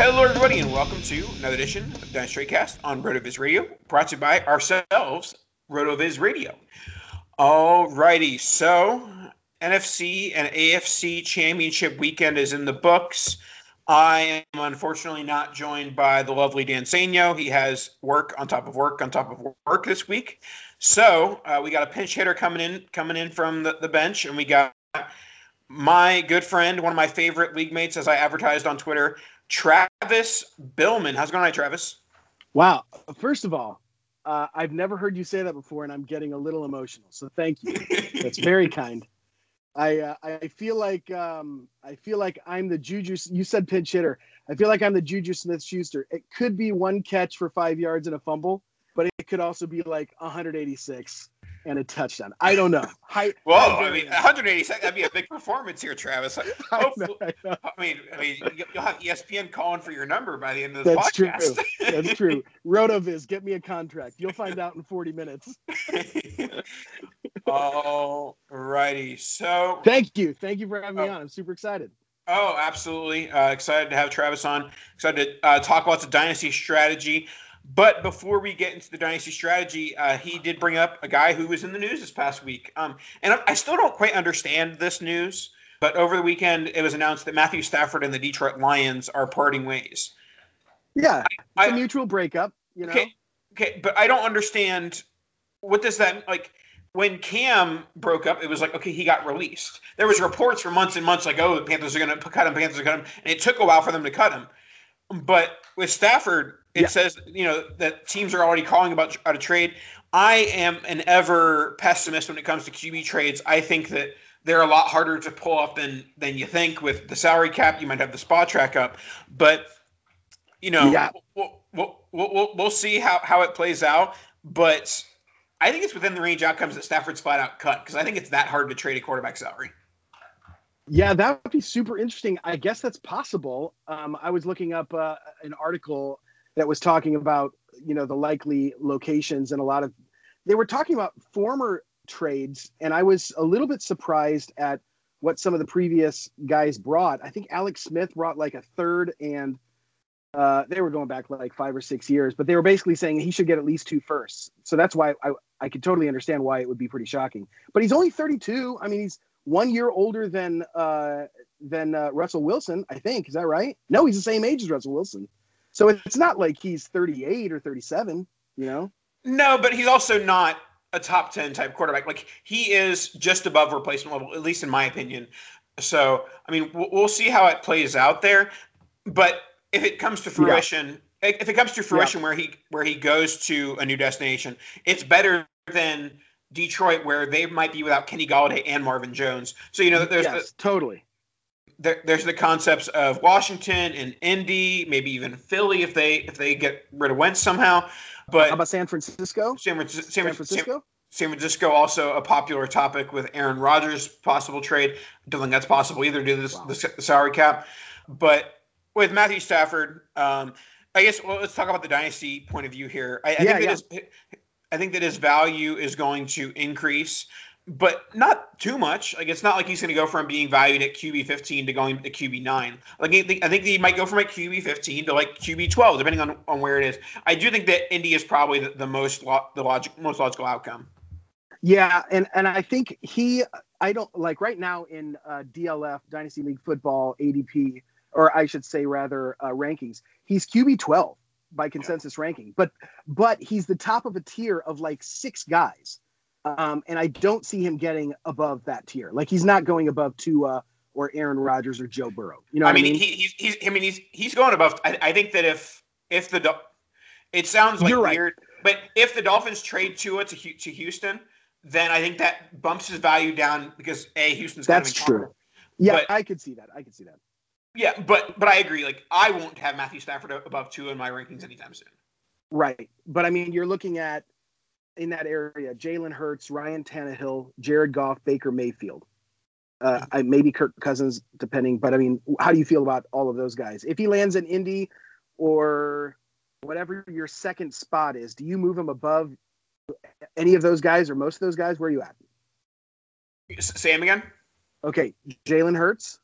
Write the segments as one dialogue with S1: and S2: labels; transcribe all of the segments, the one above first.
S1: Hello, everybody, and welcome to another edition of Dynasty Cast on RotoViz Radio, brought to you by ourselves, RotoViz Radio. Alrighty, so NFC and AFC Championship weekend is in the books. I am unfortunately not joined by the lovely Dan Saino. He has work on top of work on top of work this week. So uh, we got a pinch hitter coming in, coming in from the, the bench, and we got my good friend, one of my favorite league mates, as I advertised on Twitter, Travis Billman. How's it going, tonight, Travis?
S2: Wow. First of all, uh, I've never heard you say that before, and I'm getting a little emotional. So thank you. That's very kind. I uh, I feel like um, I feel like I'm the Juju. You said pinch hitter. I feel like I'm the Juju Smith Schuster. It could be one catch for five yards and a fumble, but it could also be like 186 and a touchdown. I don't know. High,
S1: Whoa,
S2: high
S1: I mean,
S2: variance.
S1: 180 that'd be a big performance here, Travis.
S2: I know, I know.
S1: I mean, I mean, you- you'll have ESPN calling for your number by the end of the podcast.
S2: That's true. That's true. Rotoviz, get me a contract. You'll find out in 40 minutes.
S1: All righty. So,
S2: Thank you. Thank you for having me
S1: Oh.
S2: on. I'm super excited.
S1: oh, absolutely. Uh, excited to have Travis on. Excited to uh, talk about the dynasty strategy. But before we get into the dynasty strategy, uh, he did bring up a guy who was in the news this past week. Um, and I, I still don't quite understand this news. But over the weekend, it was announced that Matthew Stafford and the Detroit Lions are parting ways.
S2: Yeah, it's
S1: I-
S2: a mutual breakup. You know,
S1: Okay, okay, but I don't understand what does that like when Cam broke up, it was like, okay, he got released. There was reports for months and months like, oh, the Panthers are gonna cut him, Panthers are gonna cut him, and it took a while for them to cut him. But with Stafford, it
S2: Yeah.
S1: says, you know, that teams are already calling about out a trade. I am an ever pessimist when it comes to QB trades. I think that they're a lot harder to pull off than than you think with the salary cap. You might have the Spotrac up, but you know,
S2: Yeah.
S1: we'll, we'll, we'll, we'll, we'll see how, how it plays out. But I think it's within the range outcomes that Stafford's flat out cut because I think it's that hard to trade a quarterback salary.
S2: Yeah, that would be super interesting. I guess that's possible. Um, I was looking up uh, an article that was talking about you know the likely locations and a lot of they were talking about former trades, and I was a little bit surprised at what some of the previous guys brought. I think Alex Smith brought like a third, and uh, they were going back like five or six years, but they were basically saying he should get at least two firsts. So that's why I, I could totally understand why it would be pretty shocking. But he's only 32. I mean, he's one year older than uh, than uh, Russell Wilson. I think is that right? No, he's the same age as Russell Wilson. So it's not like he's 38 or 37. You know?
S1: No, but he's also not a top 10 type quarterback. Like he is just above replacement level, at least in my opinion. So, I mean, we'll, we'll see how it plays out there. But if it comes to fruition, yeah. if it comes to fruition yeah. where he where he goes to a new destination, it's better than Detroit where they might be without Kenny Golladay and Marvin Jones. So you know, there's
S2: yes, the, totally.
S1: There, there's the concepts of Washington and Indy, maybe even Philly if they if they get rid of Wentz somehow. But
S2: how about San Francisco?
S1: San, San, San Francisco. San Francisco also a popular topic with Aaron Rodgers possible trade. I don't think that's possible either due to this, wow. the salary cap. But with Matthew Stafford, um, I guess well, let's talk about the dynasty point of view here. I, I yeah, think that yeah. his, I think that his value is going to increase, but not too much. Like it's not like he's going to go from being valued at QB 15 to going to QB 9. Like I think, I think he might go from like QB 15 to like QB 12, depending on, on where it is. I do think that Indy is probably the, the most lo- the logic most logical outcome.
S2: Yeah, and and I think he I don't like right now in uh, DLF Dynasty League Football ADP or I should say rather uh, rankings. He's QB 12 by consensus yeah. ranking, but but he's the top of a tier of like six guys, um, and I don't see him getting above that tier. Like he's not going above Tua or Aaron Rodgers or Joe Burrow. You know, I
S1: mean,
S2: I mean?
S1: He, he's, he's I mean he's he's going above. I, I think that if if the it sounds like You're weird, right. but if the Dolphins trade Tua to to Houston, then I think that bumps his value down because a Houston's
S2: that's true. Yeah, but, I could see that. I could see that.
S1: Yeah, but but I agree. Like I won't have Matthew Stafford above two in my rankings anytime soon.
S2: Right, but I mean, you're looking at in that area: Jalen Hurts, Ryan Tannehill, Jared Goff, Baker Mayfield. Uh, I maybe Kirk Cousins, depending. But I mean, how do you feel about all of those guys? If he lands in Indy or whatever your second spot is, do you move him above any of those guys or most of those guys? Where are you at?
S1: Say him again.
S2: Okay, Jalen Hurts.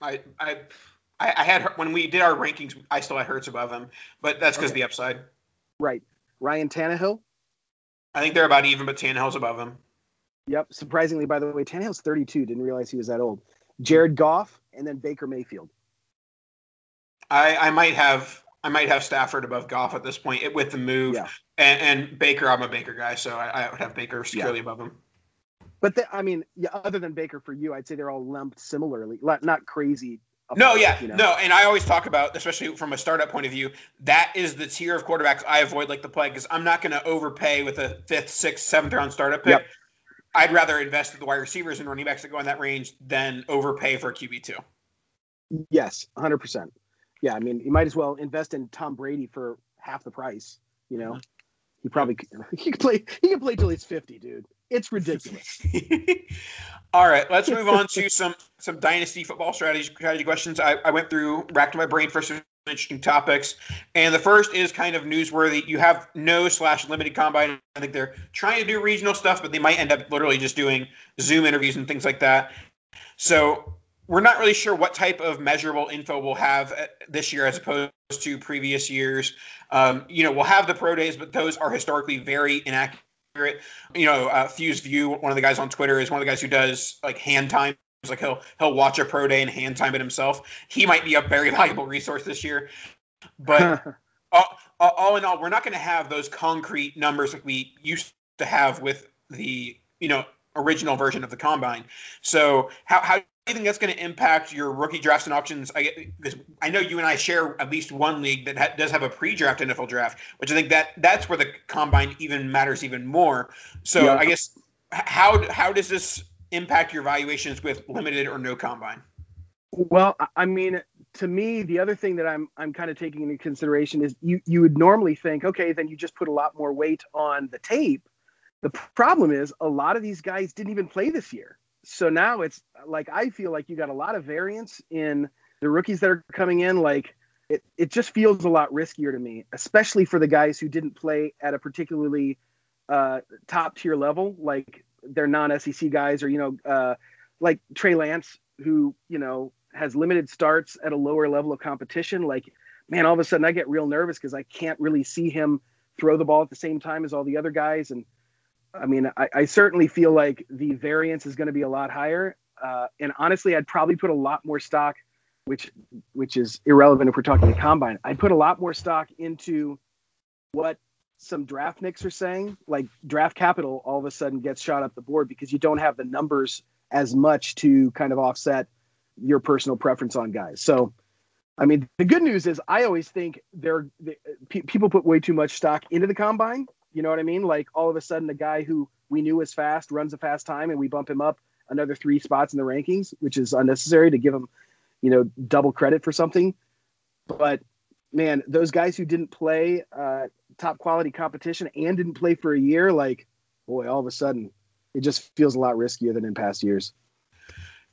S1: I I I had when we did our rankings, I still had Hurts above him, but that's because okay. the upside.
S2: Right. Ryan Tannehill.
S1: I think they're about even, but Tannehill's above him.
S2: Yep. Surprisingly, by the way, Tannehill's 32. Didn't realize he was that old. Jared Goff and then Baker Mayfield.
S1: I I might have I might have Stafford above Goff at this point with the move, yeah. and, and Baker. I'm a Baker guy, so I, I would have Baker securely yeah. above him.
S2: But the, I mean, yeah, other than Baker for you, I'd say they're all lumped similarly, not crazy.
S1: No, yeah, you know? no, and I always talk about, especially from a startup point of view, that is the tier of quarterbacks I avoid like the plague because I'm not going to overpay with a fifth, sixth, seventh round startup pick. Yep. I'd rather invest in the wide receivers and running backs that go in that range than overpay for a QB two.
S2: Yes, 100. percent Yeah, I mean, you might as well invest in Tom Brady for half the price. You know, mm-hmm. he probably he could play. He can play till he's 50, dude. It's ridiculous.
S1: All right, let's move on to some some dynasty football strategy strategy questions. I, I went through racked my brain for some interesting topics, and the first is kind of newsworthy. You have no slash limited combine. I think they're trying to do regional stuff, but they might end up literally just doing Zoom interviews and things like that. So we're not really sure what type of measurable info we'll have uh, this year as opposed to previous years. Um, you know, we'll have the pro days, but those are historically very inaccurate accurate. You know, uh, Fuse View, one of the guys on Twitter, is one of the guys who does like hand time. Like he'll he'll watch a pro day and hand time it himself. He might be a very valuable resource this year. But all, all in all, we're not going to have those concrete numbers like we used to have with the you know original version of the combine. So how how do you think that's going to impact your rookie drafts and auctions? I because I know you and I share at least one league that ha- does have a pre-draft NFL draft, which I think that that's where the combine even matters even more. So yeah. I guess how how does this impact your valuations with limited or no combine?
S2: Well, I mean, to me, the other thing that I'm I'm kind of taking into consideration is you you would normally think, okay, then you just put a lot more weight on the tape. The problem is a lot of these guys didn't even play this year so now it's like I feel like you got a lot of variance in the rookies that are coming in. Like it, it just feels a lot riskier to me, especially for the guys who didn't play at a particularly uh, top tier level, like they're non SEC guys, or you know, uh, like Trey Lance, who you know has limited starts at a lower level of competition. Like, man, all of a sudden I get real nervous because I can't really see him throw the ball at the same time as all the other guys, and I mean, I, I certainly feel like the variance is going to be a lot higher. Uh, and honestly, I'd probably put a lot more stock, which which is irrelevant if we're talking the combine. I'd put a lot more stock into what some draftniks are saying. Like draft capital all of a sudden gets shot up the board because you don't have the numbers as much to kind of offset your personal preference on guys. So, I mean, the good news is I always think there pe- people put way too much stock into the combine. You know what I mean? Like all of a sudden, the guy who we knew was fast runs a fast time, and we bump him up another three spots in the rankings, which is unnecessary to give him, you know, double credit for something. But man, those guys who didn't play uh, top quality competition and didn't play for a year, like, boy, all of a sudden, it just feels a lot riskier than in past years.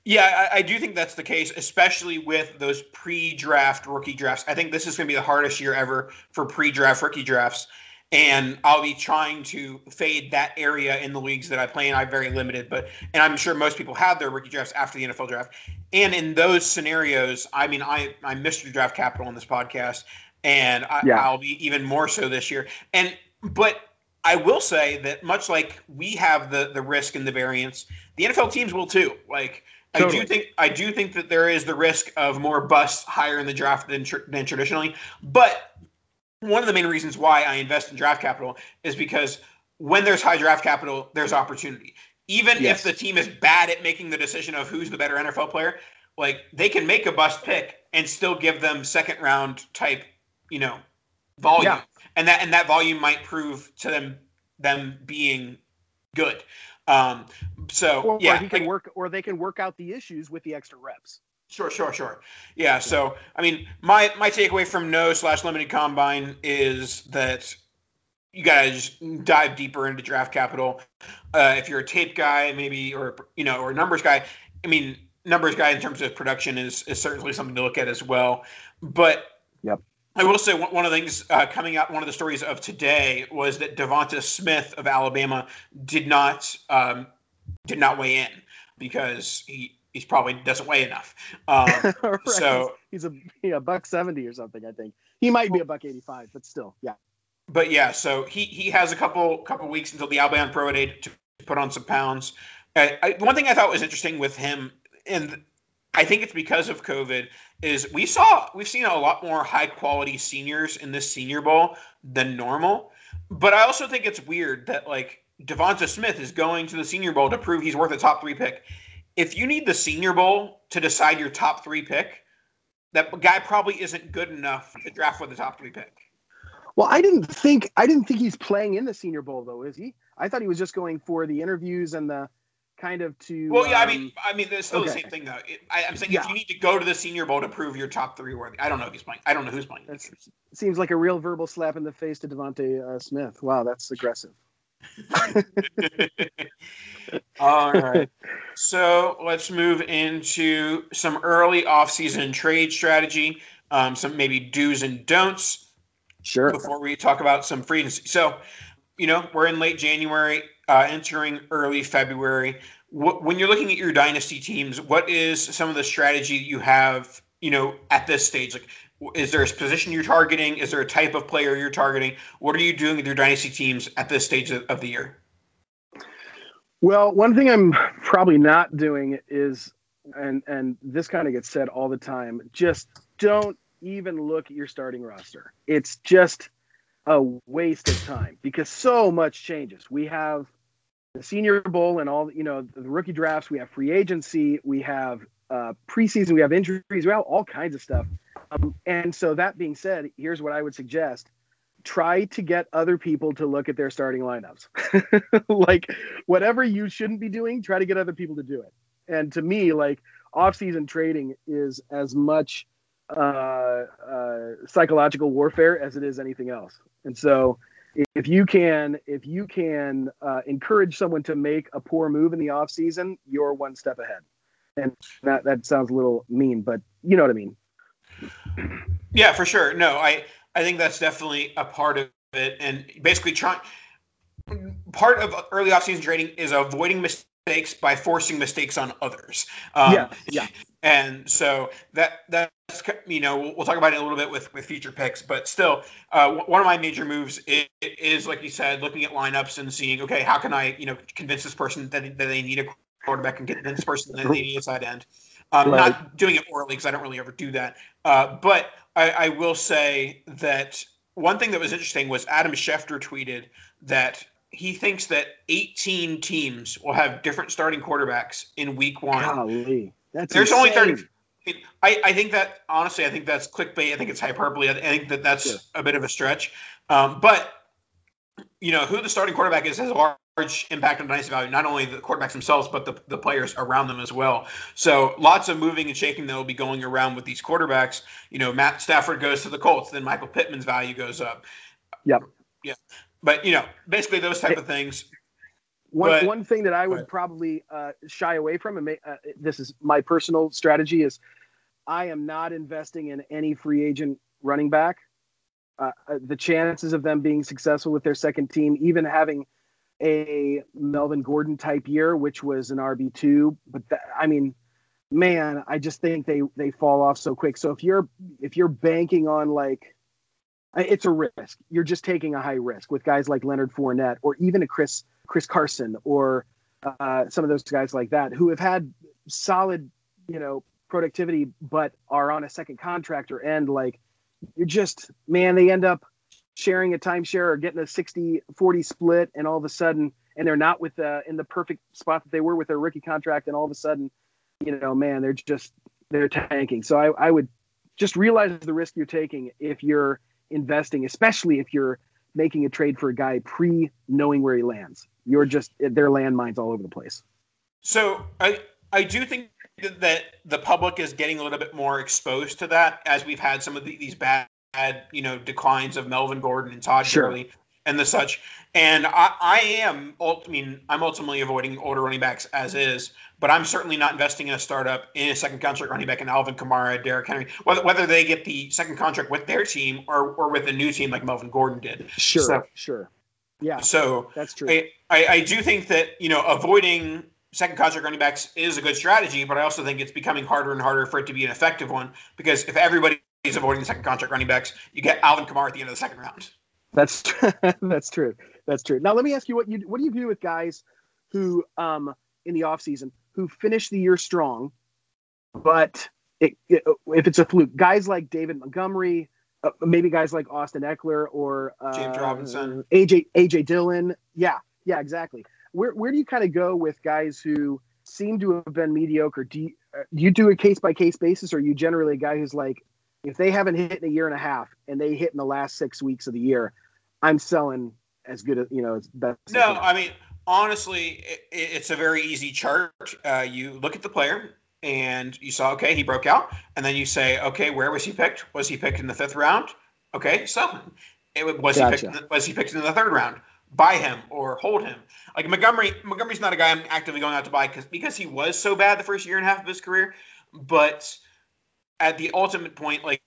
S1: Yeah, I, I, do think that's the case, especially with those pre-draft rookie drafts. I think this is going to be the hardest year ever for pre-draft rookie drafts, and I'll be trying to fade that area in the leagues that I play in. I'm very limited, but and I'm sure most people have their rookie drafts after the NFL draft. And in those scenarios, I mean, I I missed your draft capital on this podcast, and I, yeah. I'll be even more so this year. And but I will say that much like we have the the risk and the variance, the NFL teams will too. Like Totally. I do think I do think that there is the risk of more busts higher in the draft than than traditionally. But one of the main reasons why I invest in draft capital is because when there's high draft capital, there's opportunity. Even yes. if the team is bad at making the decision of who's the better NFL player, like they can make a bust pick and still give them second round type, you know, volume. Yeah. And that and that volume might prove to them them being good. Um, so
S2: or,
S1: yeah,
S2: or he can like, work, or they can work out the issues with the extra reps.
S1: Sure, sure, sure. Yeah. So I mean, my my takeaway from no slash limited combine is that you guys dive deeper into draft capital. Uh, if you're a tape guy, maybe, or you know, or a numbers guy. I mean, numbers guy in terms of production is is certainly something to look at as well. But
S2: yep.
S1: I will say one of the things uh, coming out, one of the stories of today was that Devonta Smith of Alabama did not um, did not weigh in because he he's probably doesn't weigh enough. Um, right. So
S2: he's, a a buck seventy or something. I think he might be a buck eighty five, but still, yeah.
S1: But yeah, so he he has a couple couple weeks until the Alabama Pro Day to put on some pounds. Uh, I, one thing I thought was interesting with him, and I think it's because of COVID. Is we saw we've seen a lot more high quality seniors in this Senior Bowl than normal. But I also think it's weird that like Devonta Smith is going to the Senior Bowl to prove he's worth a top three pick. If you need the Senior Bowl to decide your top three pick, that guy probably isn't good enough to draft with the top three pick.
S2: Well, I didn't think I didn't think he's playing in the Senior Bowl though, is he? I thought he was just going for the interviews and the kind of to.
S1: Well, yeah, um, I mean, I mean, it's still okay. the same thing though. It, I, am saying yeah. if you need to go to the Senior Bowl to prove your top three worthy, I don't know if he's playing. I don't know who's playing. That
S2: seems like a real verbal slap in the face to Devonta uh, Smith. Wow, that's aggressive.
S1: All right. So let's move into some early offseason trade strategy, um, some maybe do's and don'ts.
S2: Sure.
S1: Before we talk about some free agency. So, you know, we're in late January, uh, entering early February. when you're looking at your dynasty teams, what is some of the strategy you have, you know, at this stage? Like, is there a position you're targeting? Is there a type of player you're targeting? What are you doing with your dynasty teams at this stage of, of the year?
S2: Well, one thing I'm probably not doing is, and and this kind of gets said all the time, just don't even look at your starting roster. It's just a waste of time because so much changes. We have the Senior Bowl and all, you know, the rookie drafts. We have free agency. We have uh, preseason. We have injuries. We have all kinds of stuff. Um, and so that being said, here's what I would suggest: try to get other people to look at their starting lineups. like whatever you shouldn't be doing, try to get other people to do it. And to me, like off-season trading is as much uh, uh, psychological warfare as it is anything else. And so, if you can, if you can uh, encourage someone to make a poor move in the off season, you're one step ahead. And that that sounds a little mean, but you know what I mean.
S1: Yeah, for sure. No, I I think that's definitely a part of it, and basically trying. Part of early offseason trading is avoiding mistakes by forcing mistakes on others.
S2: Um, yeah, yeah.
S1: And so that that's you know we'll, we'll talk about it a little bit with with future picks, but still, uh, one of my major moves is, is like you said, looking at lineups and seeing okay, how can I you know convince this person that, that they need a quarterback and convince this person that they need a end. Um,
S2: Right.
S1: Not doing it orally because I don't really ever do that. Uh, but I, I will say that one thing that was interesting was Adam Schefter tweeted that he thinks that 18 teams will have different starting quarterbacks in week one.
S2: Golly, that's
S1: There's only 30. I, I think that honestly, I think that's clickbait. I think it's hyperbole. I think that that's
S2: Sure.
S1: a bit of a stretch. Um, but you know who the starting quarterback is has a large impact on dynasty value. Not only the quarterbacks themselves, but the, the players around them as well. So lots of moving and shaking that will be going around with these quarterbacks. You know, Matt Stafford goes to the Colts, then Michael Pittman's value goes up.
S2: Yep.
S1: Yeah. But you know, basically those type of things.
S2: One,
S1: But-
S2: one thing that I would
S1: but-
S2: probably uh, shy away from, and may, uh, this is my personal strategy, is I am not investing in any free agent running back. Uh, the chances of them being successful with their second team, even having a Melvin Gordon type year, which was an RB two, but I mean, man, I just think they they fall off so quick. So if you're if you're banking on like, it's a risk. You're just taking a high risk with guys like Leonard Fournette or even a Chris Chris Carson or uh, some of those guys like that who have had solid, you know, productivity, but are on a second contract or end. Like you're just, man, they end up sharing a timeshare or getting a 60 40 split. And all of a sudden, and they're not with uh, in the perfect spot that they were with their rookie contract. And all of a sudden, you know, man, they're just, they're tanking. So I, I would just realize the risk you're taking if you're investing, especially if you're making a trade for a guy pre knowing where he lands. You're just they're landmines all over the place.
S1: So I I do think that- the public is getting a little bit more exposed to that as we've had some of the, these bad you know declines of Melvin Gordon and Todd
S2: Sure.
S1: Gurley and the such. And I, I am I mean I'm ultimately avoiding older running backs as is, but I'm certainly not investing in a startup in a second contract running back in Alvin Kamara, Derrick Henry, whether whether they get the second contract with their team or or with a new team like Melvin Gordon did.
S2: Sure,
S1: So-
S2: sure. Yeah,
S1: So
S2: that's true.
S1: I, I, I do think that you know avoiding second contract running backs is a good strategy, but I also think it's becoming harder and harder for it to be an effective one because if everybody is avoiding the second contract running backs, you get Alvin Kamara at the end of the second round.
S2: That's that's true. That's true. Now let me ask you what you what do you do with guys who um in the offseason who finish the year strong, but it, it- if it's a fluke, guys like David Montgomery, uh, maybe guys like Austin Ekeler or uh,
S1: James Robinson.
S2: AJ AJ Dillon. Yeah, yeah, exactly. Where where do you kind of go with guys who seem to have been mediocre? Do you, uh, do you do a case by case basis, or are you generally a guy who's like, if they haven't hit in a year and a half and they hit in the last six weeks of the year, I'm selling as good as you know as best.
S1: No,
S2: can.
S1: I mean honestly, it, it's a very easy chart. Uh, you look at the player and you saw okay, he broke out, and then you say okay, where was he picked? Was he picked in the fifth round? Okay, sell him. It, was he picked? The- Was he picked in the third round? Buy him or hold him. Like Montgomery, Montgomery's not a guy I'm actively going out to buy because because he was so bad the first year and a half of his career. But at the ultimate point, like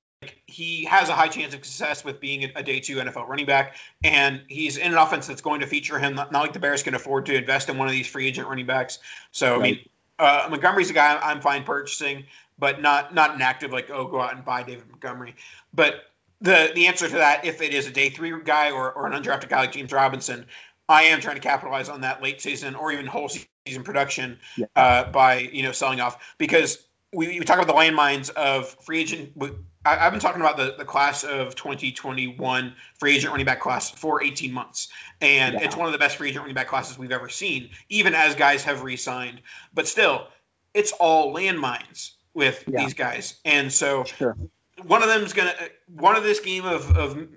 S1: he has a high chance of success with being a- day two NFL running back, and he's in an offense that's going to feature him. Not, not like the Bears can afford to invest in one of these free agent running backs. So I mean, uh, Montgomery's a guy I'm fine purchasing, but not not an active like oh go out and buy David Montgomery. But the the answer to that, if it is a day three guy or, or an undrafted guy like James Robinson, I am trying to capitalize on that late season or even whole season production
S2: Yeah.
S1: uh, by you know selling off because we, we talk about the landmines of free agent. I, I've been talking about the, the class of 2021 free agent running back class for 18 months, and
S2: Yeah.
S1: it's one of the best free agent running back classes we've ever seen, even as guys have re-signed. But still, it's all landmines with
S2: Yeah.
S1: these guys, and so
S2: Sure.
S1: One of them's gonna one of this game of of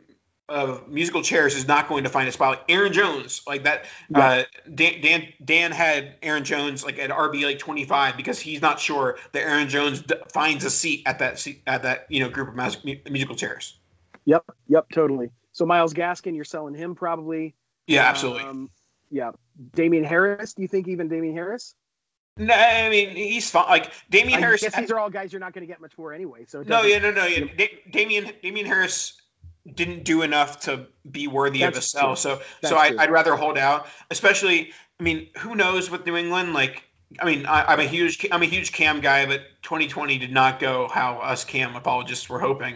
S1: of musical chairs is not going to find a spot like Aaron Jones like that. Uh, Dan, Dan Dan had Aaron Jones like at RB like twenty five because he's not sure that Aaron Jones d- finds a seat at that seat at that you know group of mas- musical chairs.
S2: Yep. Yep. Totally. So Myles Gaskin, you're selling him probably.
S1: Yeah, absolutely.
S2: Um, yeah. Damien Harris. Do you think even Damien Harris?
S1: No, I mean he's fine. Like Damien
S2: I
S1: Harris.
S2: guess these are all guys you're not going to get much for anyway. So
S1: No, yeah, no, no. Yeah. Da- Damien Damien Harris didn't do enough to be worthy of a
S2: That's
S1: sell.
S2: true.
S1: So
S2: That's
S1: so I, I'd rather hold out. Especially, I mean, who knows with New England? Like I mean, I, I'm a huge I'm a huge Cam guy, but 2020 did not go how us Cam apologists were hoping.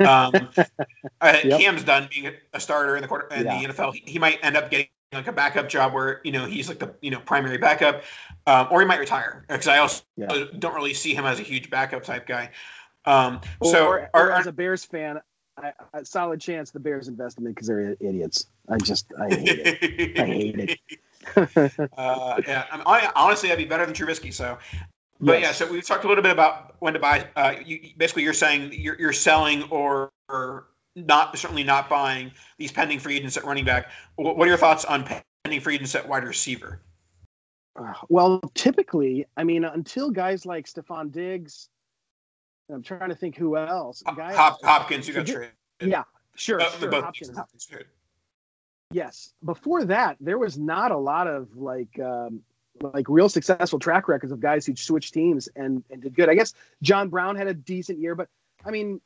S1: Um, uh,
S2: Yep.
S1: Cam's done being a, a starter in the quarter in
S2: Yeah.
S1: the NFL. He, he might end up getting like a backup job where you know he's like the you know primary backup, um, or he might retire because I also
S2: Yeah.
S1: don't really see him as a huge backup type guy. Um, so
S2: or, or as a Bears fan, I, a solid chance the Bears invest in him because they're idiots. I just I hate it. I hate it.
S1: uh, yeah, I mean, hon- honestly, that'd be better than Trubisky. So, but
S2: Yes.
S1: yeah, so we've talked a little bit about when to buy. Uh, you, basically, you're saying you're, you're selling or, or not certainly not buying these pending free agents at running back. What, are your thoughts on pending free agents at wide receiver?
S2: Well, typically, I mean, until guys like Stefon Diggs, I'm trying to think who else. Guys,
S1: Hop, Hopkins, you got traded.
S2: yeah, sure,
S1: Uh,
S2: sure. Hopkins.
S1: Hopkins.
S2: Yes. Before that, there was not a lot of like um, like real successful track records of guys who switched teams and, and did good. I guess John Brown had a decent year, but I mean,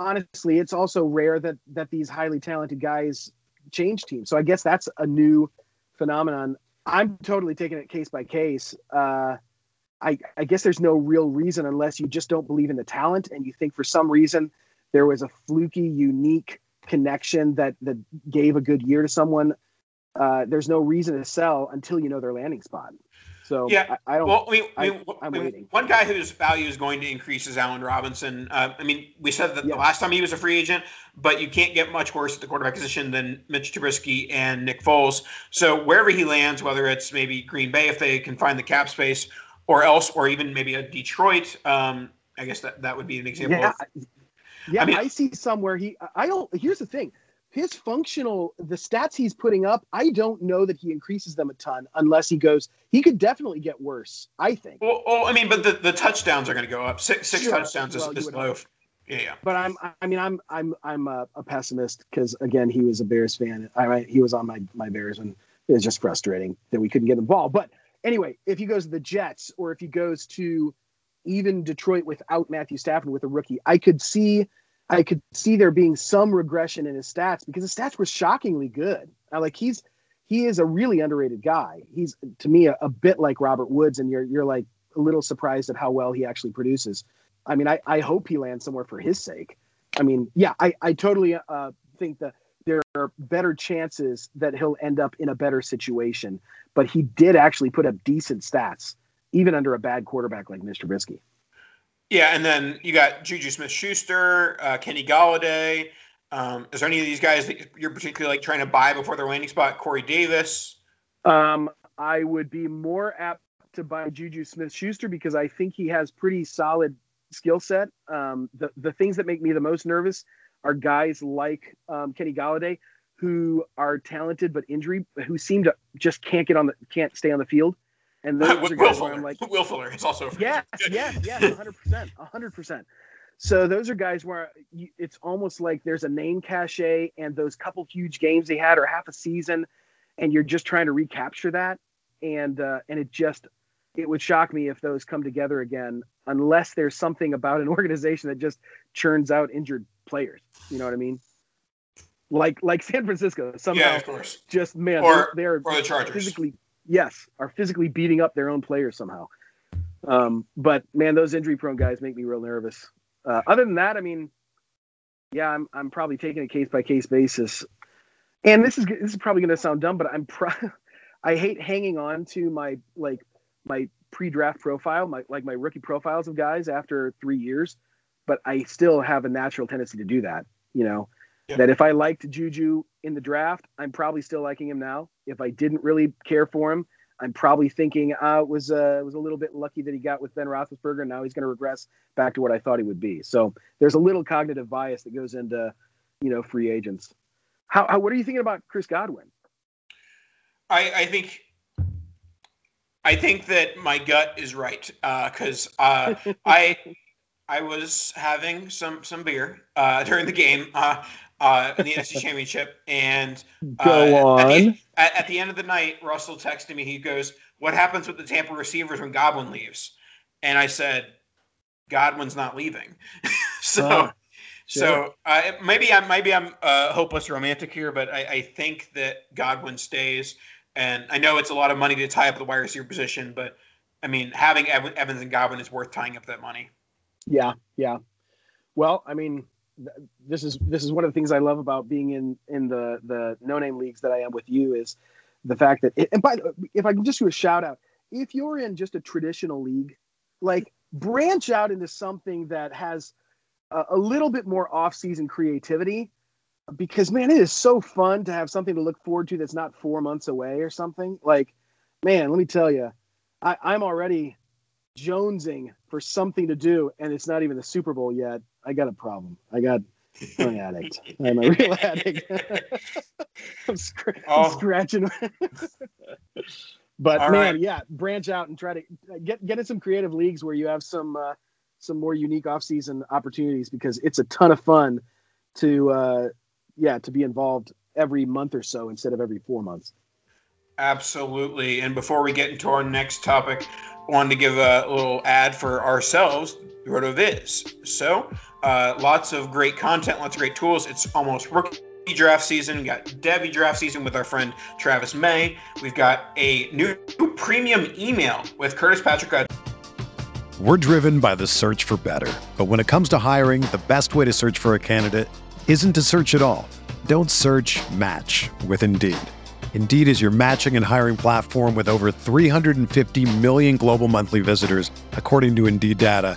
S2: honestly, it's also rare that that these highly talented guys change teams. So I guess that's a new phenomenon. I'm totally taking it case by case. Uh, I, I guess there's no real reason unless you just don't believe in the talent and you think for some reason there was a fluky, unique connection that that gave a good year to someone. Uh, there's no reason to sell until you know their landing spot. So
S1: Yeah,
S2: I, I don't.
S1: Well, I mean, I
S2: I-
S1: mean,
S2: I'm
S1: I mean, one guy whose value is going to increase is Allen Robinson. Uh, I mean, we said that
S2: Yeah.
S1: the last time he was a free agent, but you can't get much worse at the quarterback position than Mitch Trubisky and Nick Foles. So wherever he lands, whether it's maybe Green Bay if they can find the cap space, or else, or even maybe a Detroit. Um, I guess that that would be an example.
S2: yeah,
S1: of,
S2: yeah.
S1: I mean, I,
S2: see somewhere he. I don't. Here's the thing. His functional, the stats he's putting up, I don't know that he increases them a ton unless he goes. He could definitely get worse. I think.
S1: well, well, I mean, but the, the touchdowns are going to go up. Six, six
S2: Sure.
S1: touchdowns is,
S2: Well, you
S1: is low. yeah.
S2: But I'm. I mean, I'm. I'm. I'm a, a pessimist because again, he was a Bears fan. I he was on my my Bears, and it was just frustrating that we couldn't get the ball. But anyway, if he goes to the Jets or if he goes to even Detroit without Matthew Stafford with a rookie, I could see. I could see there being some regression in his stats because his stats were shockingly good. I like he's he is a really underrated guy. He's to me a, a bit like Robert Woods, and you're you're like a little surprised at how well he actually produces. I mean, I, I hope he lands somewhere for his sake. I mean, yeah, I, I totally uh, think that there are better chances that he'll end up in a better situation. But he did actually put up decent stats, even under a bad quarterback like Mr. Trubisky.
S1: Yeah, and then you got Juju Smith Schuster, uh, Kenny Golladay. Um, is there any of these guys that you're particularly like trying to buy before their landing spot? Corey Davis.
S2: Um, I would be more apt to buy Juju Smith Schuster because I think he has pretty solid skill set. Um, the, the things that make me the most nervous are guys like um, Kenny Golladay who are talented but injury who seem to just can't get on the can't stay on the field. And those are guys where I'm like,
S1: Will Fuller is also.
S2: Yes, yes, yes, hundred percent, hundred percent. So those are guys where it's almost like there's a name cachet, and those couple huge games they had or half a season, and you're just trying to recapture that, and uh, and it just it would shock me if those come together again, unless there's something about an organization that just churns out injured players. You know what I mean? Like like San Francisco somehow
S1: Yeah, of course.
S2: just man
S1: Or-
S2: they're,
S1: Or the
S2: they're
S1: Chargers.
S2: physically yes are physically beating up their own players somehow. Um but man those injury prone guys make me real nervous. Uh, other than that i mean yeah i'm, I'm probably taking a case by case basis. And this is this is probably going to sound dumb but i'm pro- i hate hanging on to my like my pre-draft profile my like my rookie profiles of guys after three years but i still have a natural tendency to do that you know That if i liked juju in the draft i'm probably still liking him now. If i didn't really care for him i'm probably thinking uh, it was uh, was a little bit lucky that he got with ben roethlisberger. And now he's going to regress back to what i thought he would be. So there's a little cognitive bias that goes into you know free agents. How, how what are you thinking about chris godwin?
S1: I, I think. I think that my gut is right because uh, I I was having some some beer uh, during the game uh, in the NFC Championship, and uh,
S2: Go
S1: At the,
S2: on.
S1: at, at the end of the night, Russell texted me. He goes, "What happens with the Tampa receivers when Godwin leaves?" And I said, "Godwin's not leaving." so, so uh, maybe I'm maybe I'm uh, hopeless romantic here, but I, I think that Godwin stays. And I know it's a lot of money to tie up the wide receiver position, but I mean, having Evans and Godwin is worth tying up that money.
S2: Yeah, yeah. Well, I mean, this is this is one of the things I love about being in in the the no name leagues that I am with you is the fact that it, and by if I can just do a shout out, if you're in just a traditional league, like branch out into something that has a, a little bit more off season creativity because man, it is so fun to have something to look forward to that's not four months away or something. Like, man, let me tell you, I, I'm already jonesing for something to do, and it's not even the Super Bowl yet. I got a problem. I got I'm an addict. I'm a real addict. I'm, scr- oh. I'm, scratching. but All man, right. yeah, branch out and try to get get in some creative leagues where you have some uh, some more unique off-season opportunities because it's a ton of fun to uh, yeah to be involved every month or so instead of every four months.
S1: Absolutely. And before we get into our next topic, I wanted to give a little ad for ourselves, RotoViz. So, uh, lots of great content, lots of great tools. It's almost rookie draft season. We got Devy draft season with our friend Travis May. We've got a new premium email with Curtis Patrick.
S3: We're driven by the search for better. But when it comes to hiring, the best way to search for a candidate isn't to search at all. Don't search match with Indeed. Indeed is your matching and hiring platform with over 350 million global monthly visitors, according to Indeed data,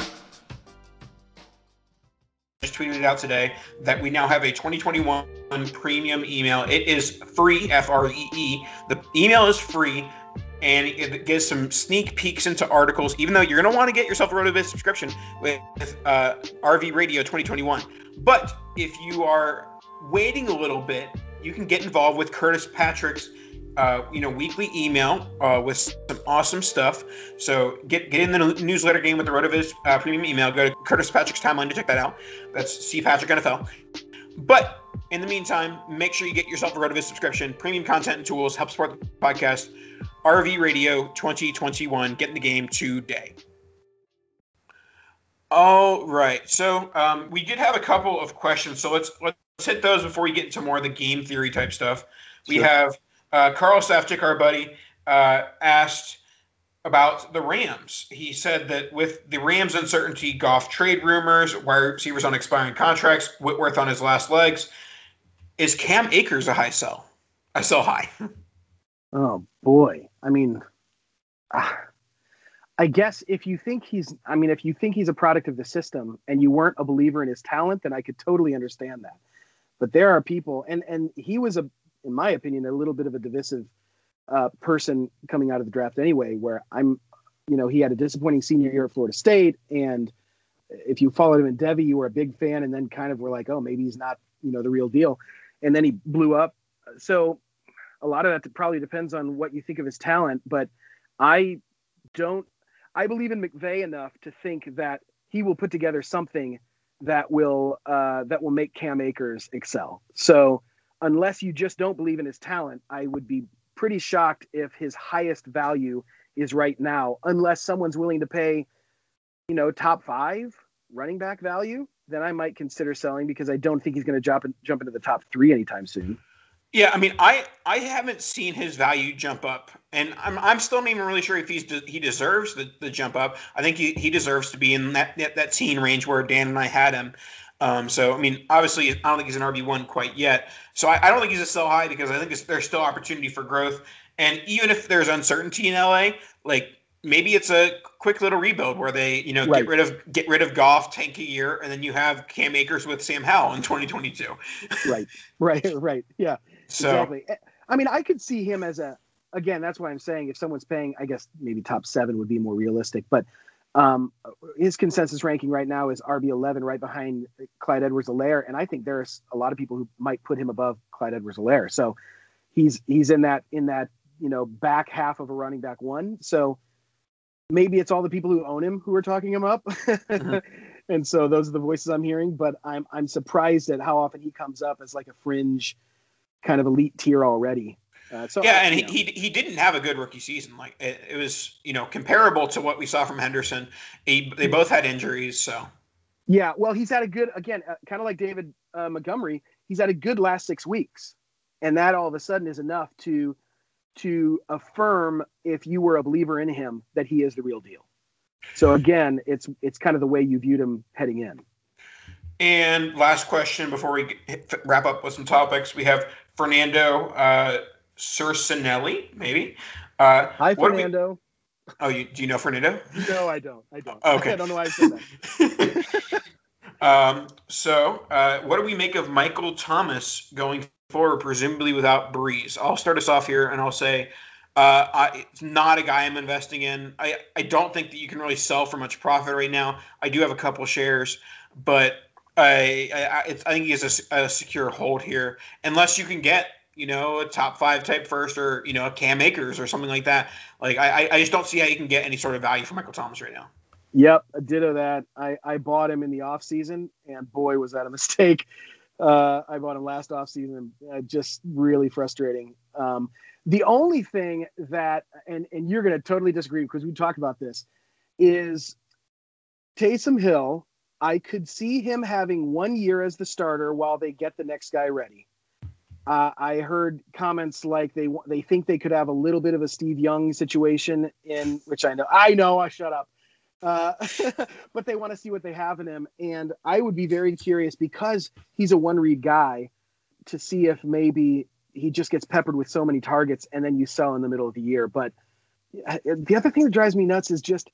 S1: just tweeted it out today that we now have a 2021 premium email. It is free, F R E E. The email is free and it gives some sneak peeks into articles, even though you're going to want to get yourself a RotoViz subscription with uh, RV Radio 2021. But if you are waiting a little bit, you can get involved with Curtis Patrick's uh, you know, weekly email uh, with some awesome stuff. So get get in the newsletter game with the RotoViz uh, premium email. Go to Curtis Patrick's timeline to check that out. That's C Patrick NFL. But in the meantime, make sure you get yourself a RotoViz subscription, premium content and tools, help support the podcast. RV Radio 2021, get in the game today. All right. So um, we did have a couple of questions. So let's let's hit those before we get into more of the game theory type stuff. We sure. have uh, Carl Safchik, our buddy, uh, asked about the Rams. He said that with the Rams uncertainty, Goff trade rumors, wide receivers on expiring contracts, Whitworth on his last legs, is Cam Akers a high sell? A sell high.
S2: oh boy, I mean, uh, I guess if you think he's, I mean, if you think he's a product of the system and you weren't a believer in his talent, then I could totally understand that. But there are people, and and he was a in my opinion, a little bit of a divisive uh, person coming out of the draft anyway. Where I'm, you know, he had a disappointing senior year at Florida State, and if you followed him in Devy, you were a big fan, and then kind of were like, oh, maybe he's not, you know, the real deal, and then he blew up. So a lot of that probably depends on what you think of his talent, but I don't. I believe in McVay enough to think that he will put together something that will uh, that will make Cam Akers excel. So unless you just don't believe in his talent, I would be pretty shocked if his highest value is right now, unless someone's willing to pay, you know, top five running back value, then I might consider selling because I don't think he's going to jump jump into the top three anytime soon.
S1: Yeah, I mean, I I haven't seen his value jump up, and I'm I'm still not even really sure if he's de- he deserves the, the jump up. I think he, he deserves to be in that, that that teen range where Dan and I had him. Um, so I mean, obviously, I don't think he's an RB one quite yet. So I, I, don't think he's a sell high because I think there's still opportunity for growth. And even if there's uncertainty in LA, like maybe it's a quick little rebuild where they, you know, right. get rid of get rid of Goff, tank a year, and then you have Cam Akers with Sam Howell in 2022.
S2: right, right, right. Yeah.
S1: So
S2: exactly. Eh, I mean, I could see him as a. Again, that's why I'm saying if someone's paying, I guess maybe top seven would be more realistic. But um, his consensus ranking right now is RB 11, right behind Clyde Edwards-Helaire, and I think there's a lot of people who might put him above Clyde Edwards-Helaire. So he's he's in that in that you know back half of a running back one. So maybe it's all the people who own him who are talking him up. Mm-hmm. and so those are the voices I'm hearing. But I'm I'm surprised at how often he comes up as like a fringe kind of elite tier already.
S1: Uh, so yeah, and he, he, he didn't have a good rookie season. Like it, it, was, you know, comparable to what we saw from Henderson. He, they both had injuries, so.
S2: Yeah, well, he's had a good again, uh, kind of like David uh, Montgomery. He's had a good last six weeks, and that all of a sudden is enough to to affirm if you were a believer in him that he is the real deal. So again, it's it's kind of the way you viewed him heading in.
S1: And last question before we get, wrap up with some topics, we have Fernando uh, Cercinelli, maybe. Uh,
S2: Hi, Fernando.
S1: We, oh, you, do you know Fernando?
S2: No, I don't. I don't.
S1: Okay.
S2: I don't know why I said
S1: that. um, so, uh, what do we make of Michael Thomas going forward, presumably without Brees? I'll start us off here, and I'll say uh, I, it's not a guy I'm investing in. I, I don't think that you can really sell for much profit right now. I do have a couple shares, but I I, I think he has a, a secure hold here, unless you can get you know, a top five type first or, you know, a Cam Akers or something like that. Like, I, I just don't see how you can get any sort of value for Michael Thomas right now.
S2: Yep, a ditto that. I, I bought him in the offseason, and boy, was that a mistake. Uh, I bought him last offseason. Uh, just really frustrating. Um, the only thing that, and, and you're going to totally disagree because we talked about this, is Taysom Hill. I could see him having one year as the starter while they get the next guy ready. Uh, I heard comments like they they think they could have a little bit of a Steve Young situation in which I know I know I shut up, uh, but they want to see what they have in him, and I would be very curious because he's a one read guy to see if maybe he just gets peppered with so many targets and then you sell in the middle of the year. But uh, the other thing that drives me nuts is just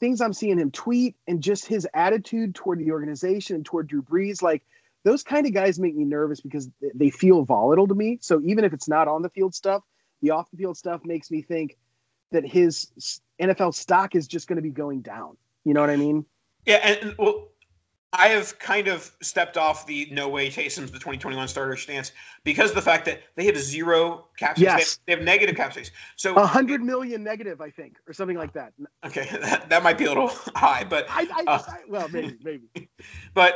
S2: things I'm seeing him tweet and just his attitude toward the organization and toward Drew Brees, like those kind of guys make me nervous because they feel volatile to me. So even if it's not on the field stuff, the off the field stuff makes me think that his NFL stock is just going to be going down. You know what I mean?
S1: Yeah, and well, I have kind of stepped off the no way Taysom's the 2021 starter stance because of the fact that they have zero cap space.
S2: Yes.
S1: They, have, they have negative cap space. So
S2: a hundred million negative, I think, or something like that.
S1: Okay, that, that might be a little high, but
S2: I, I, uh, I well, maybe, maybe.
S1: But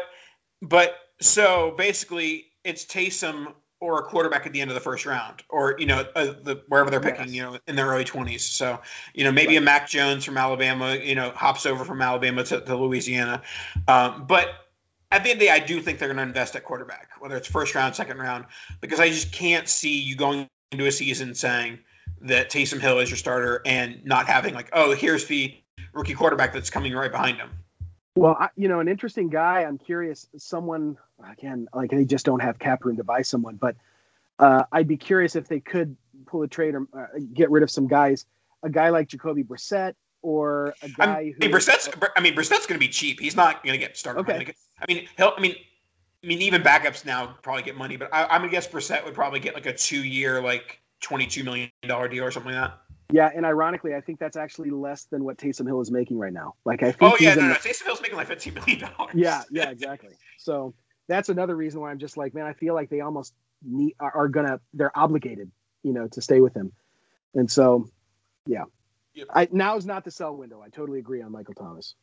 S1: but so basically, it's Taysom or a quarterback at the end of the first round, or you know, uh, the, wherever they're picking, yes. you know, in their early twenties. So, you know, maybe right. a Mac Jones from Alabama, you know, hops over from Alabama to, to Louisiana. Um, but at the end of the day, I do think they're going to invest at quarterback, whether it's first round, second round, because I just can't see you going into a season saying that Taysom Hill is your starter and not having like, oh, here's the rookie quarterback that's coming right behind him.
S2: Well, I, you know, an interesting guy. I'm curious. Someone again, like they just don't have cap room to buy someone, but uh, I'd be curious if they could pull a trade or uh, get rid of some guys. A guy like Jacoby Brissett or a guy
S1: I mean, who. Brissett's, I mean, Brissett's going to be cheap. He's not going to get started.
S2: Okay.
S1: I mean, he'll. I mean, I mean, even backups now probably get money, but I, am gonna guess Brissett would probably get like a two-year, like twenty-two million dollar deal or something like that.
S2: Yeah, and ironically, I think that's actually less than what Taysom Hill is making right now. Like I think.
S1: Oh yeah, no, no, Taysom Hill's making like fifteen million dollars.
S2: Yeah, yeah, exactly. So that's another reason why I'm just like, man, I feel like they almost need are, are gonna they're obligated, you know, to stay with him, and so, yeah. Yep. I now is not the sell window. I totally agree on Michael Thomas.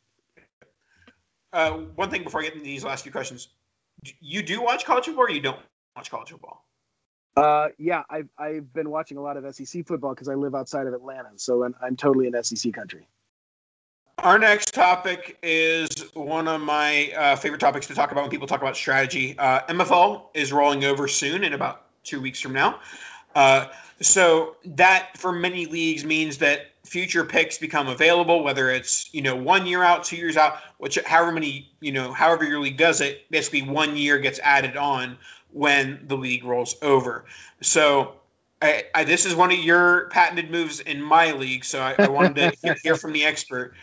S1: Uh, one thing before I get into these last few questions, you do watch college football, or you don't watch college football?
S2: Uh, yeah, I've I've been watching a lot of SEC football because I live outside of Atlanta, so I'm, I'm totally in SEC country.
S1: Our next topic is one of my uh, favorite topics to talk about when people talk about strategy. Uh, MFL is rolling over soon in about two weeks from now. Uh, so that for many leagues means that future picks become available, whether it's you know one year out, two years out, which however many you know however your league does it, basically one year gets added on when the league rolls over. So I, I, this is one of your patented moves in my league. So I, I wanted to hear, hear, from the expert.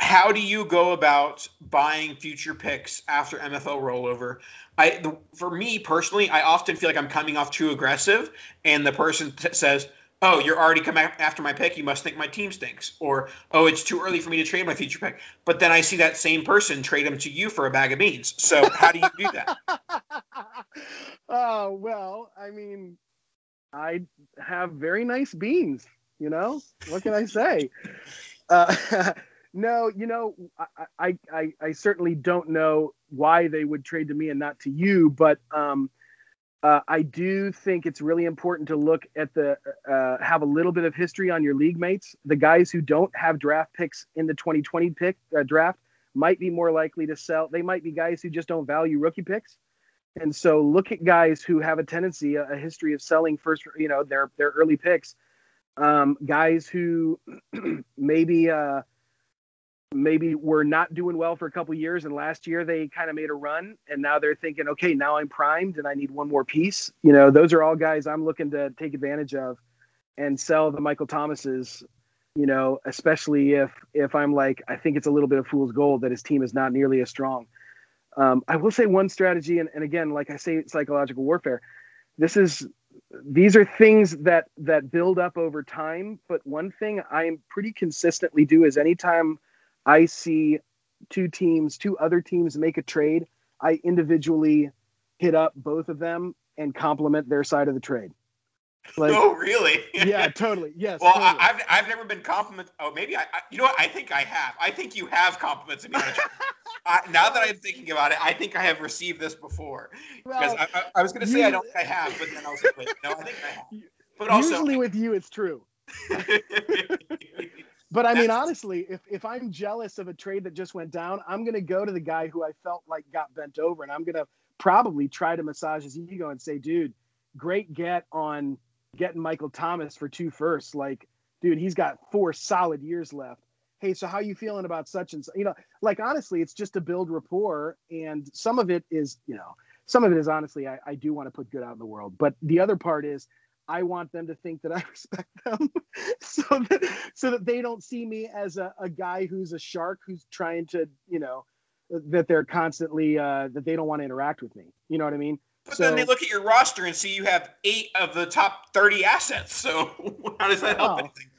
S1: How do you go about buying future picks after MFL rollover? I the, for me personally, I often feel like I'm coming off too aggressive, and the person t- says, "Oh, you're already coming after my pick. You must think my team stinks," or "Oh, it's too early for me to trade my future pick." But then I see that same person trade him to you for a bag of beans. So how do you do that?
S2: oh well, I mean, I have very nice beans. You know what can I say? Uh, no, you know, I, I I certainly don't know why they would trade to me and not to you, but um, uh, I do think it's really important to look at the uh, have a little bit of history on your league mates. The guys who don't have draft picks in the 2020 pick uh, draft might be more likely to sell. They might be guys who just don't value rookie picks. And so look at guys who have a tendency, a, a history of selling first, you know, their their early picks. Um, guys who maybe uh, maybe were not doing well for a couple years, and last year they kind of made a run, and now they're thinking, okay, now I'm primed and I need one more piece. You know, those are all guys I'm looking to take advantage of and sell the Michael Thomases. You know, especially if if I'm like, I think it's a little bit of fool's gold that his team is not nearly as strong. Um, I will say one strategy, and, and again, like I say, psychological warfare. This is these are things that that build up over time. But one thing I am pretty consistently do is anytime I see two teams, two other teams make a trade, I individually hit up both of them and compliment their side of the trade.
S1: Like, oh, really?
S2: yeah, totally. Yes.
S1: Well,
S2: totally.
S1: I, have I've never been complimented. Oh, maybe I, I, You know what? I think I have. I think you have complimented me. I, now that I'm thinking about it, I think I have received this before. Because well, I, I, was going to say you, I don't think I have, but then I was like, wait, no, I think I have. But also,
S2: usually with you, it's true. But I mean, honestly, if if I'm jealous of a trade that just went down, I'm going to go to the guy who I felt like got bent over, and I'm going to probably try to massage his ego and say, dude, great get on getting Michael Thomas for two firsts. Like, dude, he's got four solid years left. Hey, so how you feeling about such and so? You know, like honestly, it's just to build rapport, and some of it is, you know, some of it is honestly, I, I do want to put good out in the world, but the other part is I want them to think that I respect them, so that so that they don't see me as a, a guy who's a shark who's trying to, you know, that they're constantly uh, that they don't want to interact with me. You know what I mean?
S1: But so, then they look at your roster and see you have eight of the top 30 assets. So how does that help anything?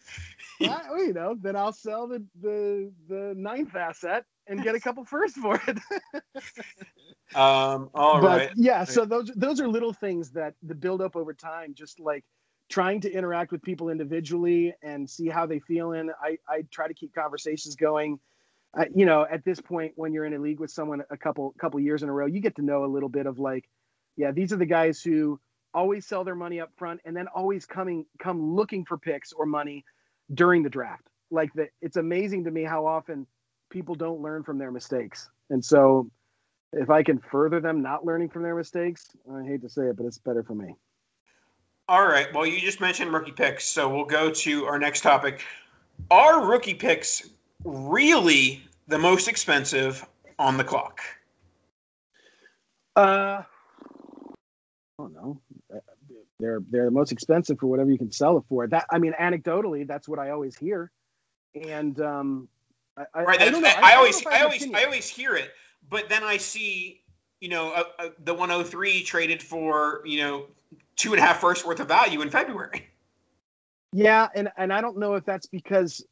S2: I, you know, then I'll sell the, the the ninth asset and get a couple first for it.
S1: um, all but, right.
S2: Yeah, so those those are little things that the build up over time, just like trying to interact with people individually and see how they feel in. I, I try to keep conversations going. Uh, you know, at this point, when you're in a league with someone a couple couple years in a row, you get to know a little bit of like, yeah, these are the guys who always sell their money up front and then always coming come looking for picks or money during the draft. Like that, it's amazing to me how often people don't learn from their mistakes. And so, if I can further them not learning from their mistakes, I hate to say it, but it's better for me.
S1: All right. Well, you just mentioned rookie picks, so we'll go to our next topic. Are rookie picks really the most expensive on the clock?
S2: Uh, I don't know. They're they're the most expensive for whatever you can sell it for. That I mean, anecdotally, that's what I always hear. And um, I,
S1: right,
S2: I,
S1: I, I, always I always I always hear it, but then I see you know uh, uh, the 103 traded for you know two and a half first worth of value in February.
S2: Yeah, and and I don't know if that's because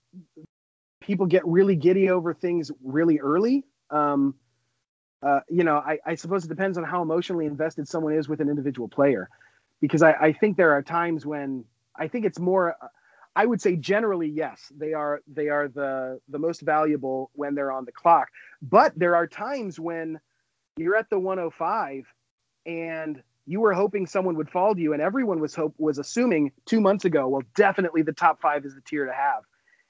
S2: people get really giddy over things really early. Um, uh, you know, I, I, suppose it depends on how emotionally invested someone is with an individual player, because I, I think there are times when I think it's more. I would say generally yes, they are they are the the most valuable when they're on the clock. But there are times when you're at the 105 and you were hoping someone would fall to you, and everyone was hope was assuming two months ago, well, definitely the top five is the tier to have.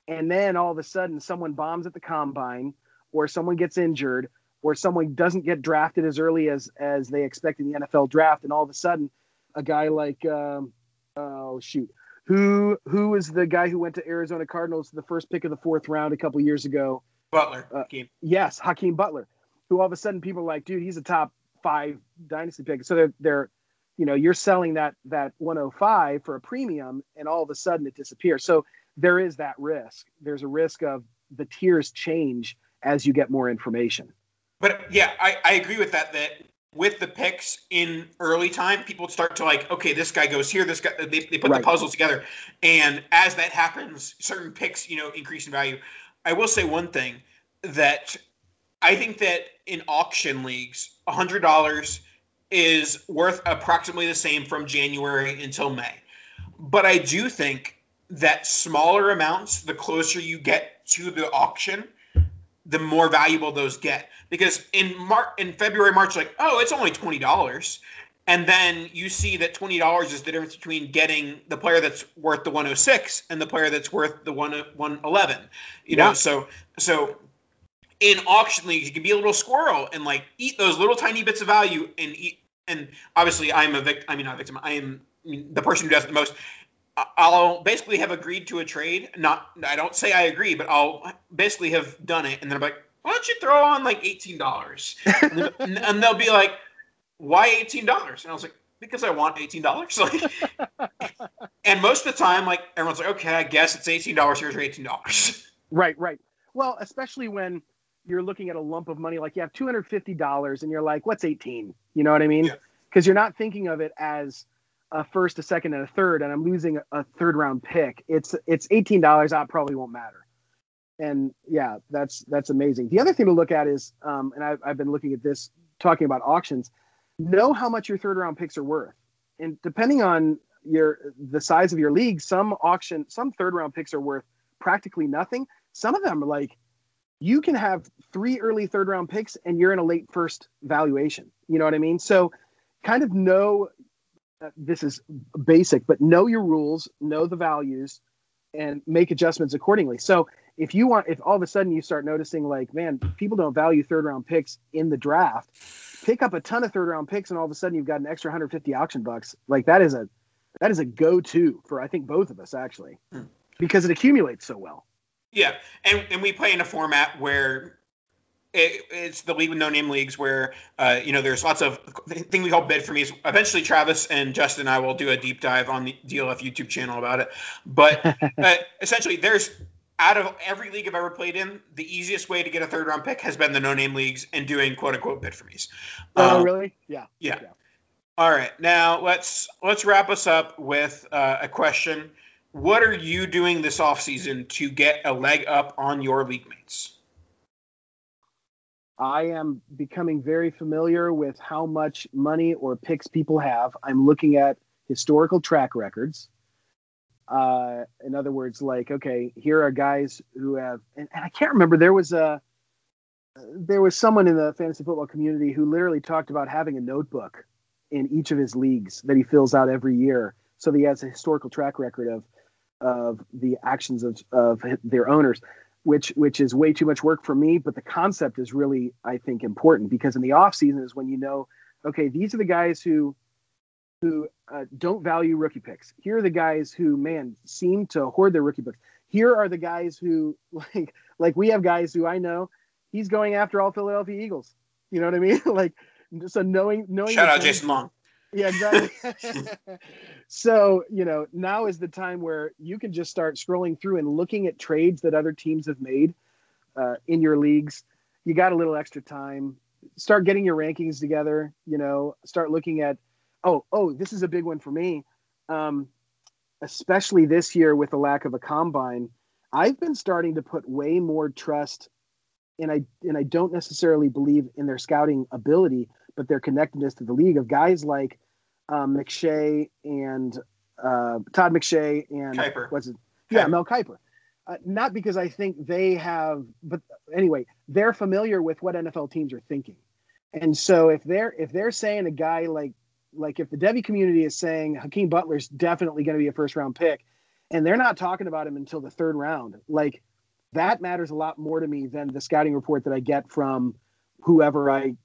S2: And then all of a sudden, someone bombs at the combine, or someone gets injured, or someone doesn't get drafted as early as as they expect in the NFL draft, and all of a sudden, a guy like um, oh shoot, who who is the guy who went to Arizona Cardinals the first pick of the fourth round a couple years ago?
S1: Butler. Uh,
S2: yes, Hakeem Butler, who all of a sudden people are like, dude, he's a top five dynasty pick. So they're they're you know you're selling that that 105 for a premium, and all of a sudden it disappears. So there is that risk. There's a risk of the tiers change as you get more information.
S1: But yeah, I, I agree with that. That with the picks in early time, people start to like, okay, this guy goes here, this guy, they, they put
S2: Right.
S1: the puzzle together. And as that happens, certain picks, you know, increase in value. I will say one thing that I think that in auction leagues, $100 is worth approximately the same from January until May. But I do think that smaller amounts, the closer you get to the auction, the more valuable those get. Because in Mar- in February, March, like, oh, it's only twenty dollars, and then you see that twenty dollars is the difference between getting the player that's worth the one hundred six and the player that's worth the one one eleven. You
S2: Yeah.
S1: know, so so in auction leagues, you can be a little squirrel and like eat those little tiny bits of value and eat. And obviously, I'm a victim. I mean, not a victim. I am the person who does it the most. I'll basically have agreed to a trade. Not, I don't say I agree, but I'll basically have done it, and then I'm like, why don't you throw on like eighteen dollars? and, they'll be like, why eighteen dollars? And I was like, because I want eighteen dollars. Like, and most of the time, like everyone's like, okay, I guess it's eighteen dollars. Here's your eighteen dollars.
S2: Right, right. Well, especially when you're looking at a lump of money, like you have two hundred fifty dollars, and you're like, "What's 18?" You know what I mean?
S1: Yeah.
S2: Because you're not thinking of it as a first, a second, and a third, and I'm losing a, third round pick. It's it's eighteen dollars. That probably won't matter. And yeah, that's that's amazing. The other thing to look at is, um, and I've I've been looking at this, talking about auctions. Know how much your third round picks are worth, and depending on your the size of your league, some auction, some third round picks are worth practically nothing some of them are like you can have three early third round picks and you're in a late first valuation you know what i mean so kind of know this is basic but know your rules know the values and make adjustments accordingly. So if you want if all of a sudden you start noticing like man people don't value third round picks in the draft pick up a ton of third round picks and all of a sudden you've got an extra 150 auction bucks. Like that is a that is a go-to for i think both of us actually
S1: Hmm.
S2: because it accumulates so well.
S1: Yeah, and and we play in a format where it, it's the league with no name leagues where uh, you know there's lots of thing we call bid for me. Eventually, Travis and Justin and I will do a deep dive on the DLF YouTube channel about it. But uh, essentially, there's out of every league I've ever played in, the easiest way to get a third round pick has been the no name leagues and doing quote unquote bid for me's.
S2: oh
S1: Um,
S2: really yeah
S1: yeah.
S2: Yeah.
S1: All right. Now let's let's wrap us up with uh, a question. What are you doing this offseason to get a leg up on your league mates?
S2: I am becoming very familiar with how much money or picks people have. I'm looking at historical track records. Uh, in other words, like, okay, here are guys who have, and, and I can't remember. There was a, there was someone in the fantasy football community who literally talked about having a notebook in each of his leagues that he fills out every year, so that he has a historical track record of, of the actions of of their owners which which is way too much work for me but the concept is really i think important because in the off season is when you know okay these are the guys who who uh, don't value rookie picks. Here are the guys who man seem to hoard their rookie picks. Here are the guys who like like we have guys who i know he's going after all philadelphia eagles. You know what i mean? Like so knowing knowing
S1: Shout out Jason Long.
S2: Yeah, exactly. so, you know, now is the time where you can just start scrolling through and looking at trades that other teams have made uh, in your leagues. You got a little extra time. Start getting your rankings together, you know, start looking at, oh, oh, this is a big one for me. Um, especially this year with the lack of a combine. I've been starting to put way more trust and I and I don't necessarily believe in their scouting ability, but their connectedness to the league of guys like um, McShay and uh, Todd McShay and
S1: Kiper.
S2: what's it? Yeah,
S1: Kiper.
S2: Mel Kiper. Uh, not because I think they have, but anyway, they're familiar with what NFL teams are thinking, and so if they're if they're saying a guy like like if the Devy community is saying Hakeem Butler's definitely going to be a first round pick, and they're not talking about him until the third round, like that matters a lot more to me than the scouting report that I get from whoever I,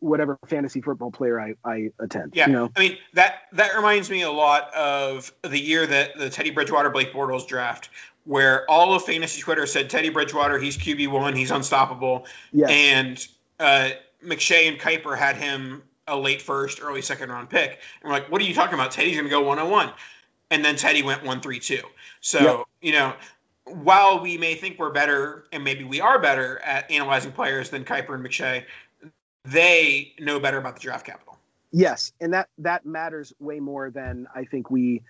S2: whatever fantasy football player I, I attend.
S1: Yeah,
S2: You know?
S1: I mean that that reminds me a lot of the year that the Teddy Bridgewater Blake Bortles draft, where all of fantasy Twitter said Teddy Bridgewater, he's QB one, he's unstoppable,
S2: Yes.
S1: and uh, McShay and Kiper had him a late first, early second round pick, and we're like, what are you talking about? Teddy's going to go one on one, and then Teddy went one three two. So
S2: Yep.
S1: you know. While we may think we're better, and maybe we are better at analyzing players than Kiper and McShay, they know better about the draft capital.
S2: Yes, and that that matters way more than I think we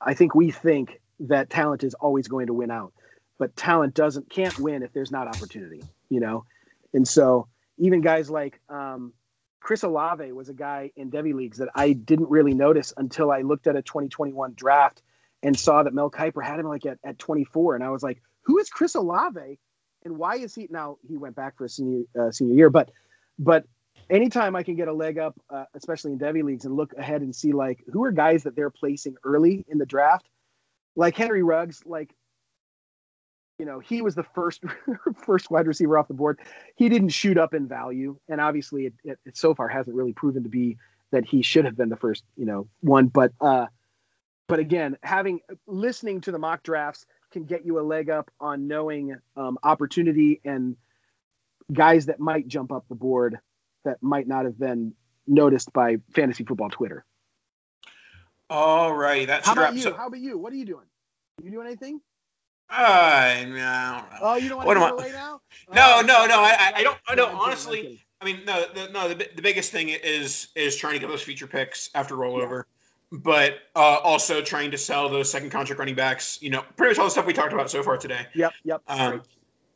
S2: I think we think that talent is always going to win out. But talent doesn't can't win if there's not opportunity, you know? And so even guys like um, Chris Olave was a guy in Devy leagues that I didn't really notice until I looked at a 2021 draft and saw that Mel Kiper had him like at, at 24. And I was like, who is Chris Olave? And why is he now he went back for a senior uh, senior year, but but anytime I can get a leg up, uh, especially in Devy leagues, and look ahead and see like who are guys that they're placing early in the draft, like Henry Ruggs, like you know he was the first first wide receiver off the board. He didn't shoot up in value, and obviously it, it, it so far hasn't really proven to be that he should have been the first you know one. But uh, but again, having listening to the mock drafts can get you a leg up on knowing um, opportunity and guys that might jump up the board that might not have been noticed by fantasy football Twitter.
S1: All right, that's
S2: how about you? How about you? What are you doing? You doing anything?
S1: Uh, no.
S2: Oh, you don't want what to give away now?
S1: No,
S2: oh,
S1: no, no. I, I don't. I don't. Honestly, I mean, no, the, no. The, the biggest thing is is trying to get those feature picks after rollover, yeah. but uh, also trying to sell those second contract running backs. You know, pretty much all the stuff we talked about so far today.
S2: Yep. Yep.
S1: Um,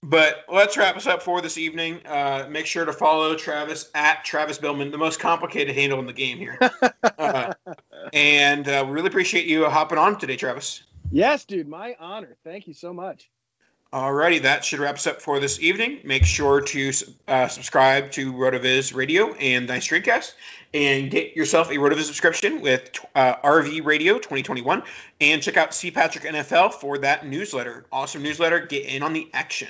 S1: but let's wrap us up for this evening. Uh, make sure to follow Travis at Travis Billman, the most complicated handle in the game here. uh, and uh, we really appreciate you hopping on today, Travis.
S2: Yes, dude, my honor. Thank you so much.
S1: Alrighty, that should wrap us up for this evening. Make sure to uh, subscribe to RotoViz Radio and Nice Streamcast, and get yourself a RotoViz subscription with uh, RV Radio 2021, and check out C Patrick NFL for that newsletter. Awesome newsletter. Get in on the action.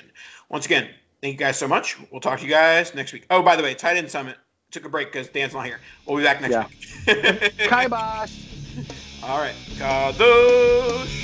S1: Once again, thank you guys so much. We'll talk to you guys next week. Oh, by the way, Tight End Summit took a break because Dan's not here. We'll be back next yeah.
S2: week. Kibosh.
S1: All right, Kadosh.